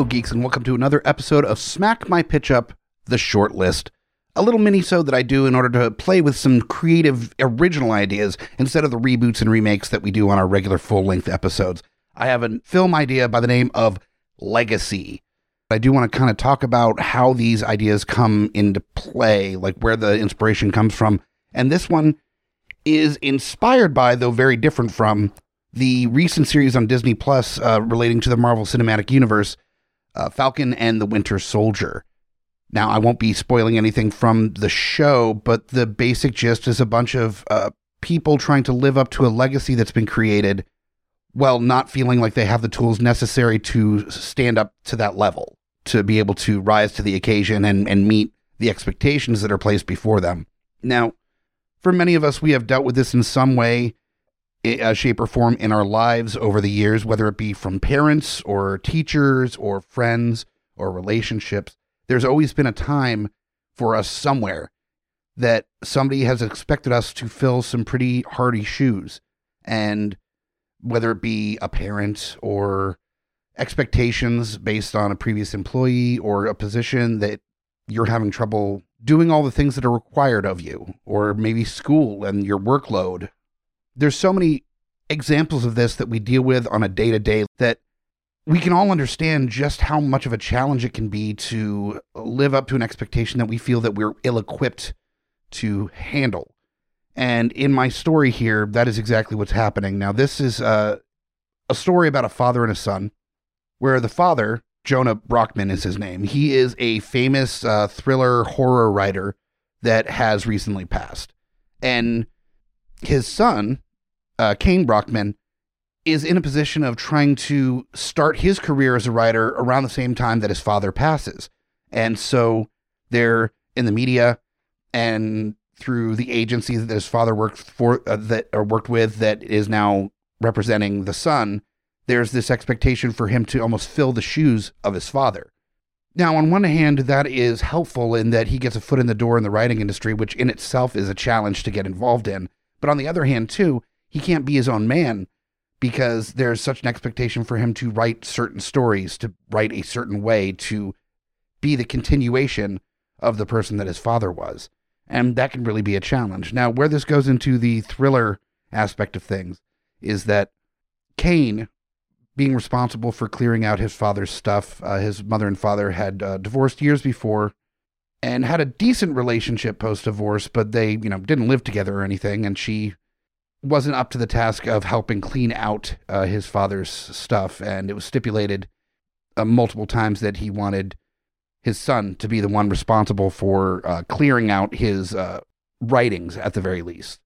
Hello, geeks, and welcome to another episode of Smack My Pitch Up, the short list. A little mini-sode that I do in order to play with some creative, original ideas instead of the reboots and remakes that we do on our regular full length episodes. I have a film idea by the name of Legacy. I do want to kind of talk about how these ideas come into play, like where the inspiration comes from. And this one is inspired by, though very different from, the recent series on Disney Plus uh, relating to the Marvel Cinematic Universe, uh, Falcon and the Winter Soldier. Now, I won't be spoiling anything from the show, but the basic gist is a bunch of uh, people trying to live up to a legacy that's been created while not feeling like they have the tools necessary to stand up to that level, to be able to rise to the occasion and, and meet the expectations that are placed before them. Now, for many of us, we have dealt with this in some way, uh, shape, or form in our lives over the years, whether it be from parents or teachers or friends or relationships. There's always been a time for us somewhere that somebody has expected us to fill some pretty hardy shoes. And whether it be a parent or expectations based on a previous employee or a position that you're having trouble doing all the things that are required of you, or maybe school and your workload. There's so many examples of this that we deal with on a day to day that we can all understand just how much of a challenge it can be to live up to an expectation that we feel that we're ill equipped to handle. And in my story here, that is exactly what's happening. Now, this is uh, a story about a father and a son, where the father, Jonah Brockman is his name, he is a famous uh, thriller horror writer that has recently passed. And his son, uh, Kane Brockman, is in a position of trying to start his career as a writer around the same time that his father passes. And so they're in the media and through the agency that his father worked for uh, that or worked with that is now representing the son there's this expectation for him to almost fill the shoes of his father now on one hand that is helpful in that he gets a foot in the door in the writing industry which in itself is a challenge to get involved in but on the other hand too he can't be his own man because there's such an expectation for him to write certain stories to write a certain way to be the continuation of the person that his father was and that can really be a challenge. Now, where this goes into the thriller aspect of things is that Kane, being responsible for clearing out his father's stuff, uh, his mother and father had uh, divorced years before and had a decent relationship post divorce, but they, you know, didn't live together or anything. And she wasn't up to the task of helping clean out uh, his father's stuff. And it was stipulated uh, multiple times that he wanted his son to be the one responsible for uh, clearing out his uh, writings at the very least.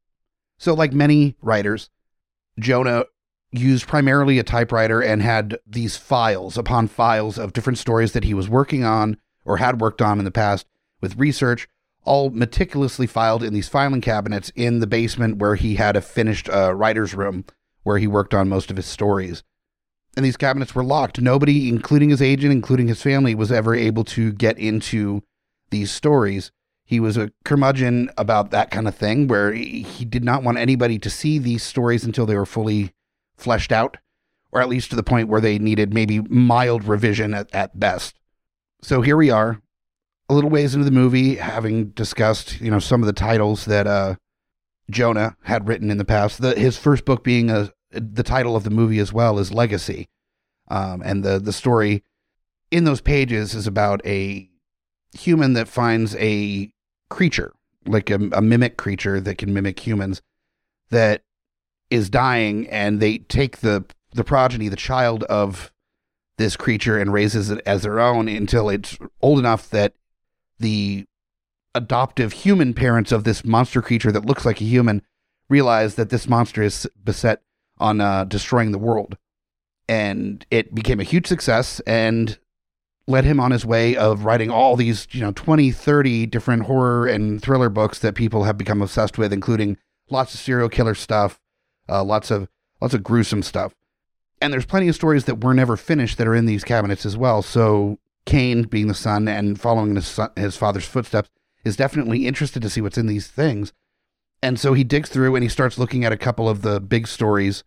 So, like many writers, Jonah used primarily a typewriter and had these files upon files of different stories that he was working on or had worked on in the past with research, all meticulously filed in these filing cabinets in the basement where he had a finished uh, writer's room where he worked on most of his stories and these cabinets were locked. Nobody, including his agent, including his family, was ever able to get into these stories. He was a curmudgeon about that kind of thing, where he did not want anybody to see these stories until they were fully fleshed out, or at least to the point where they needed maybe mild revision at, at best. So here we are, a little ways into the movie, having discussed, you know, some of the titles that uh, Jonah had written in the past. The, his first book being a the title of the movie as well is Legacy. Um, and the the story in those pages is about a human that finds a creature, like a, a mimic creature that can mimic humans, that is dying, and they take the the progeny, the child of this creature, and raises it as their own until it's old enough that the adoptive human parents of this monster creature that looks like a human realize that this monster is beset on uh, destroying the world. And it became a huge success and led him on his way of writing all these, you know, 20, 30 different horror and thriller books that people have become obsessed with, including lots of serial killer stuff, uh, lots of lots of gruesome stuff. And there's plenty of stories that were never finished that are in these cabinets as well. So Kane, being the son and following his, son, his father's footsteps, is definitely interested to see what's in these things. And so he digs through and he starts looking at a couple of the big stories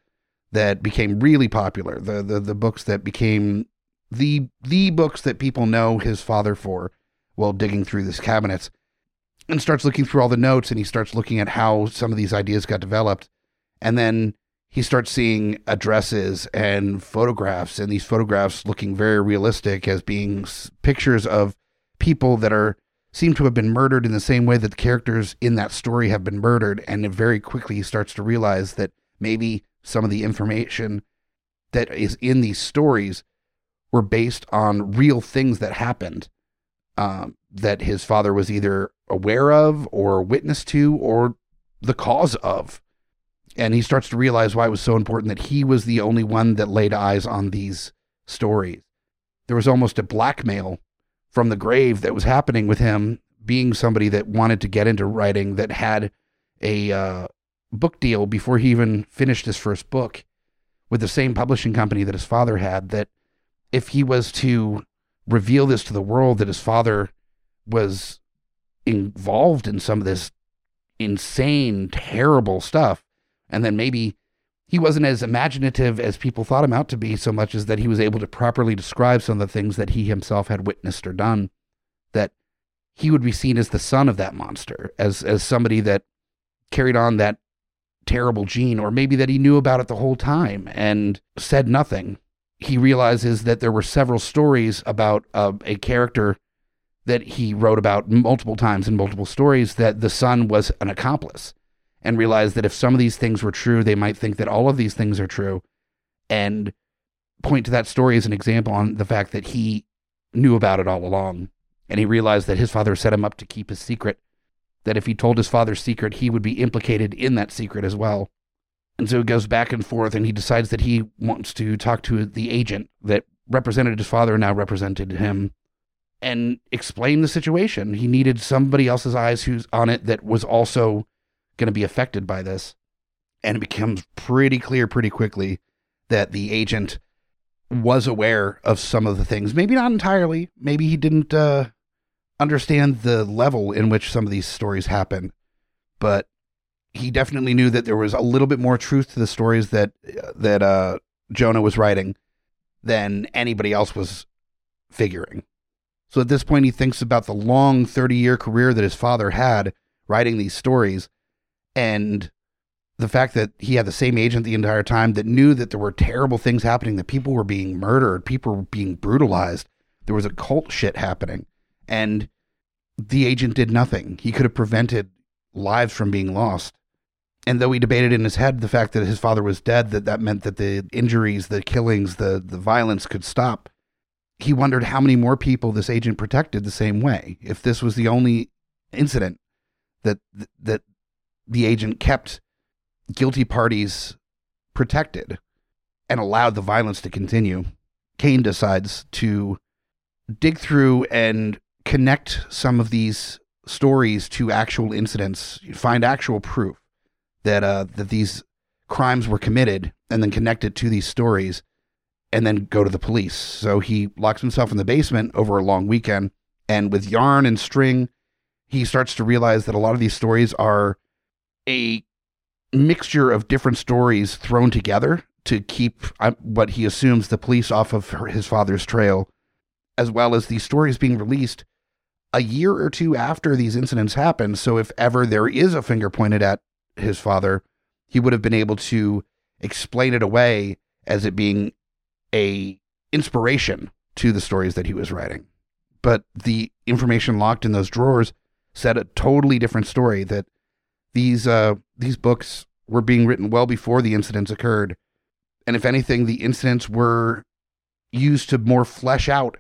that became really popular, the the, the books that became the the books that people know his father for while digging through these cabinets and starts looking through all the notes and he starts looking at how some of these ideas got developed and then he starts seeing addresses and photographs and these photographs looking very realistic as being pictures of people that are seem to have been murdered in the same way that the characters in that story have been murdered and very quickly he starts to realize that maybe some of the information that is in these stories were based on real things that happened um, that his father was either aware of or witness to or the cause of. And he starts to realize why it was so important that he was the only one that laid eyes on these stories. There was almost a blackmail from the grave that was happening with him being somebody that wanted to get into writing that had a uh, book deal before he even finished his first book with the same publishing company that his father had that if he was to reveal this to the world that his father was involved in some of this insane, terrible stuff, and then maybe he wasn't as imaginative as people thought him out to be, so much as that he was able to properly describe some of the things that he himself had witnessed or done, that he would be seen as the son of that monster, as as somebody that carried on that terrible gene, or maybe that he knew about it the whole time and said nothing. He realizes that there were several stories about uh, a character that he wrote about multiple times in multiple stories that the son was an accomplice and realize that if some of these things were true, they might think that all of these things are true and point to that story as an example on the fact that he knew about it all along. And he realized that his father set him up to keep his secret, that if he told his father's secret, he would be implicated in that secret as well. And so it goes back and forth, and he decides that he wants to talk to the agent that represented his father, now represented him, and explain the situation. He needed somebody else's eyes who's on it that was also going to be affected by this. And it becomes pretty clear pretty quickly that the agent was aware of some of the things. Maybe not entirely. Maybe he didn't uh, understand the level in which some of these stories happen. But he definitely knew that there was a little bit more truth to the stories that that uh, Jonah was writing than anybody else was figuring. So at this point, he thinks about the long 30 year career that his father had writing these stories and the fact that he had the same agent the entire time that knew that there were terrible things happening, that people were being murdered, people were being brutalized, there was a cult shit happening. And the agent did nothing. He could have prevented lives from being lost. And though he debated in his head the fact that his father was dead, that that meant that the injuries, the killings, the, the violence could stop, he wondered how many more people this agent protected the same way. If this was the only incident that that the agent kept guilty parties protected and allowed the violence to continue, Kane decides to dig through and connect some of these stories to actual incidents, find actual proof that uh, that these crimes were committed and then connect it to these stories and then go to the police. So he locks himself in the basement over a long weekend and with yarn and string he starts to realize that a lot of these stories are a mixture of different stories thrown together to keep uh, what he assumes the police off of his father's trail as well as these stories being released a year or two after these incidents happen so if ever there is a finger pointed at his father, he would have been able to explain it away as it being a inspiration to the stories that he was writing. But the information locked in those drawers said a totally different story that these uh, these books were being written well before the incidents occurred. And if anything, the incidents were used to more flesh out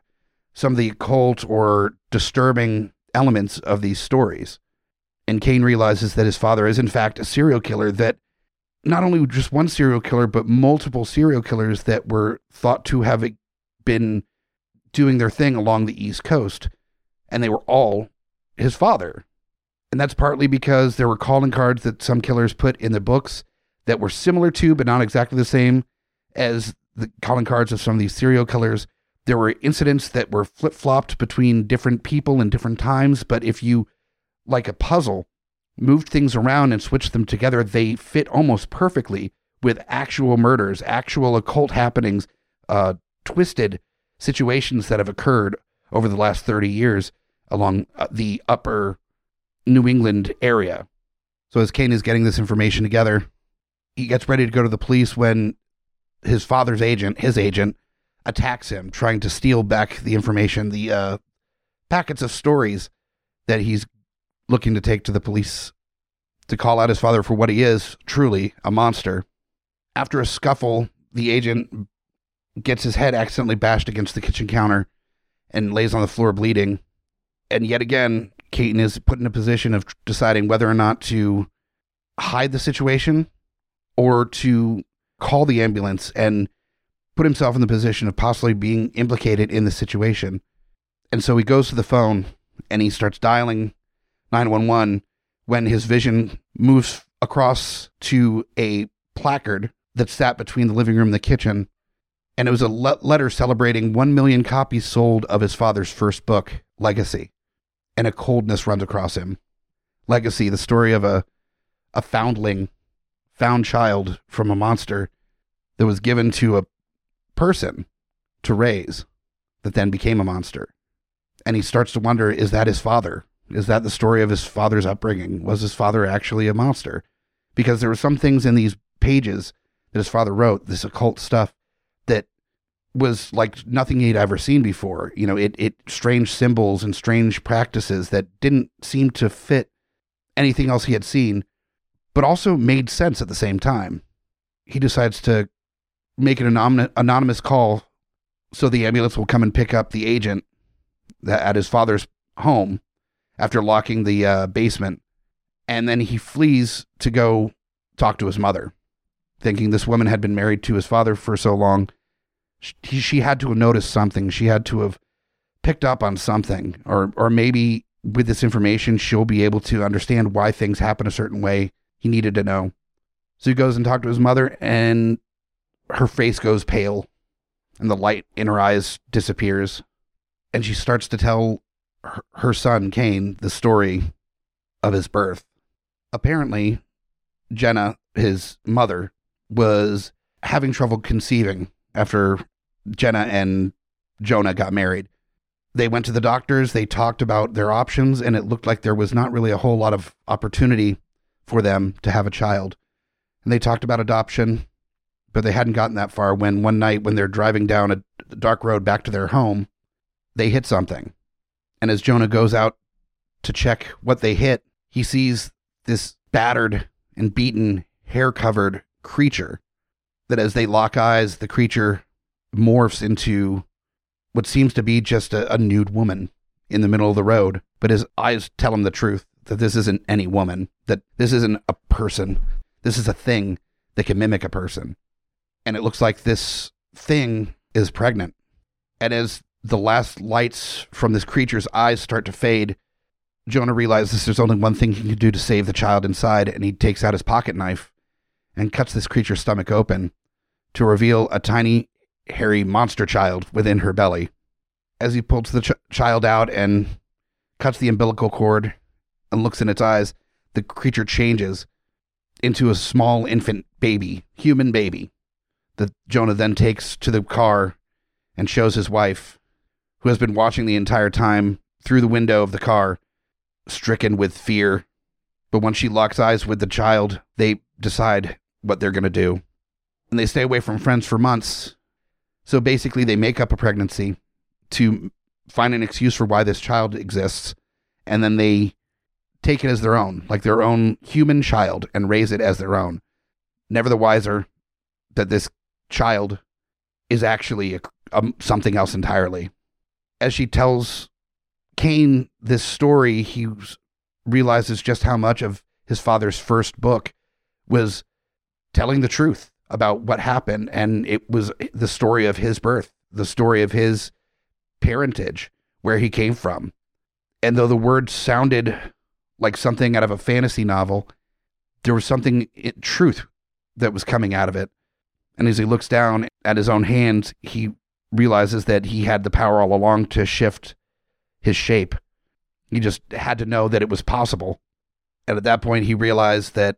some of the occult or disturbing elements of these stories. And Kane realizes that his father is, in fact, a serial killer that not only just one serial killer, but multiple serial killers that were thought to have been doing their thing along the East Coast. And they were all his father. And that's partly because there were calling cards that some killers put in the books that were similar to, but not exactly the same as the calling cards of some of these serial killers. There were incidents that were flip flopped between different people and different times, but if you, like a puzzle, moved things around and switched them together, they fit almost perfectly with actual murders, actual occult happenings, uh, twisted situations that have occurred over the last 30 years along uh, the upper New England area. So as Kane is getting this information together, he gets ready to go to the police when his father's agent, his agent, attacks him, trying to steal back the information, the uh, packets of stories that he's looking to take to the police to call out his father for what he is, truly a monster. After a scuffle, the agent gets his head accidentally bashed against the kitchen counter and lays on the floor bleeding. And yet again, Kane is put in a position of deciding whether or not to hide the situation or to call the ambulance and put himself in the position of possibly being implicated in the situation. And so he goes to the phone and he starts dialing 911 when his vision moves across to a placard that sat between the living room and the kitchen. And it was a le- letter celebrating 1 million copies sold of his father's first book, Legacy. And a coldness runs across him. Legacy, the story of a, a foundling, found child from a monster that was given to a person to raise that then became a monster. And he starts to wonder is that his father? Is that the story of his father's upbringing? Was his father actually a monster? Because there were some things in these pages that his father wrote, this occult stuff, was like nothing he'd ever seen before. You know, it, it strange symbols and strange practices that didn't seem to fit anything else he had seen, but also made sense at the same time. He decides to make an anonymous call so the ambulance will come and pick up the agent at his father's home after locking the uh, basement. And then he flees to go talk to his mother, thinking this woman had been married to his father for so long. She, she had to have noticed something. She had to have picked up on something, or or maybe with this information, she'll be able to understand why things happen a certain way. He needed to know. So he goes and talks to his mother, and her face goes pale, and the light in her eyes disappears, and she starts to tell her, son, Kane, the story of his birth. Apparently, Jenna, his mother, was having trouble conceiving after Jenna and Jonah got married. They went to the doctors, they talked about their options, and it looked like there was not really a whole lot of opportunity for them to have a child. And they talked about adoption, but they hadn't gotten that far when one night, when they're driving down a dark road back to their home, they hit something. And as Jonah goes out to check what they hit, he sees this battered and beaten, hair covered creature. That as they lock eyes, the creature morphs into what seems to be just a, a nude woman in the middle of the road. But his eyes tell him the truth that this isn't any woman, that this isn't a person. This is a thing that can mimic a person. And it looks like this thing is pregnant. And as the last lights from this creature's eyes start to fade, Jonah realizes there's only one thing he can do to save the child inside, and he takes out his pocket knife and cuts this creature's stomach open to reveal a tiny, hairy monster child within her belly. As he pulls the ch- child out and cuts the umbilical cord and looks in its eyes, the creature changes into a small infant baby, human baby, that Jonah then takes to the car and shows his wife who has been watching the entire time through the window of the car, stricken with fear. But when she locks eyes with the child, they decide what they're going to do. and they stay away from friends for months. So basically, they make up a pregnancy to find an excuse for why this child exists, and then they take it as their own, like their own human child, and raise it as their own. Never the wiser that this child is actually a, a, something else entirely. As she tells Kane this story, he realizes just how much of his father's first book was telling the truth about what happened. And it was the story of his birth, the story of his parentage, where he came from. And though the words sounded like something out of a fantasy novel, there was something in truth that was coming out of it. And as he looks down at his own hands, he realizes that he had the power all along to shift his shape. He just had to know that it was possible. And at that point, he realized that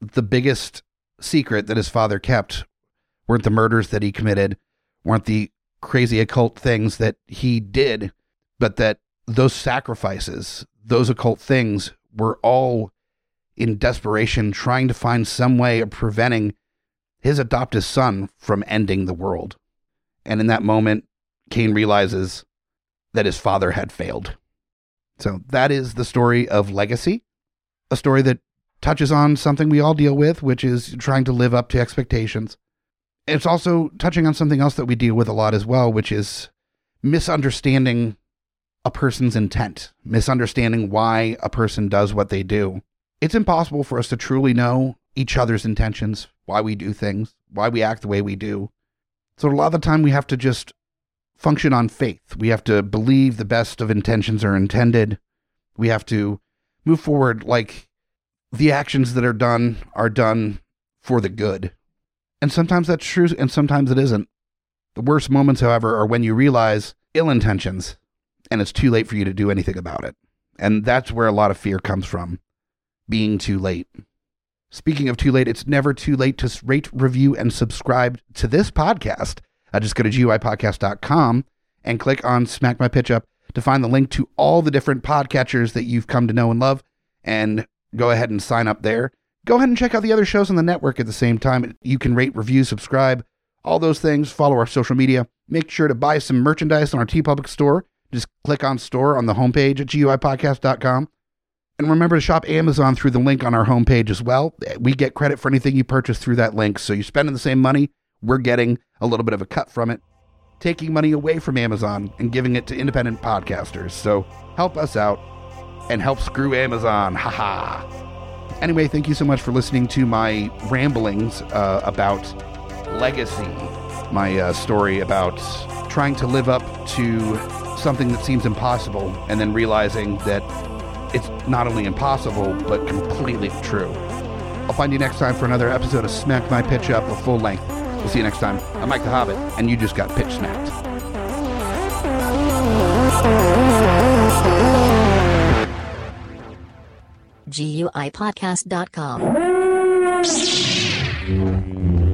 the biggest secret that his father kept weren't the murders that he committed, weren't the crazy occult things that he did, but that those sacrifices, those occult things were all in desperation trying to find some way of preventing his adopted son from ending the world. And in that moment, Kane realizes that his father had failed. So that is the story of legacy, a story that touches on something we all deal with, which is trying to live up to expectations. It's also touching on something else that we deal with a lot as well, which is misunderstanding a person's intent, misunderstanding why a person does what they do. It's impossible for us to truly know each other's intentions, why we do things, why we act the way we do. So a lot of the time we have to just function on faith. We have to believe the best of intentions are intended. We have to move forward like the actions that are done are done for the good. And sometimes that's true and sometimes it isn't. The worst moments, however, are when you realize ill intentions and it's too late for you to do anything about it. And that's where a lot of fear comes from being too late. Speaking of too late, it's never too late to rate, review, and subscribe to this podcast. Uh, just go to guipodcast.com and click on Smack My Pitch Up to find the link to all the different podcatchers that you've come to know and love. And go ahead and sign up there. Go ahead and check out the other shows on the network at the same time. You can rate, review, subscribe, all those things. Follow our social media. Make sure to buy some merchandise on our T TeePublic store. Just click on store on the homepage at guipodcast.com. And remember to shop Amazon through the link on our homepage as well. We get credit for anything you purchase through that link. So you're spending the same money, we're getting a little bit of a cut from it, taking money away from Amazon and giving it to independent podcasters. So help us out and help screw Amazon. Haha. Anyway, thank you so much for listening to my ramblings uh, about legacy, my uh, story about trying to live up to something that seems impossible and then realizing that it's not only impossible, but completely true. I'll find you next time for another episode of Smack My Pitch Up, a full length. We'll see you next time. I'm Mike the Hobbit, and you just got pitch smacked. GUIPodcast.com.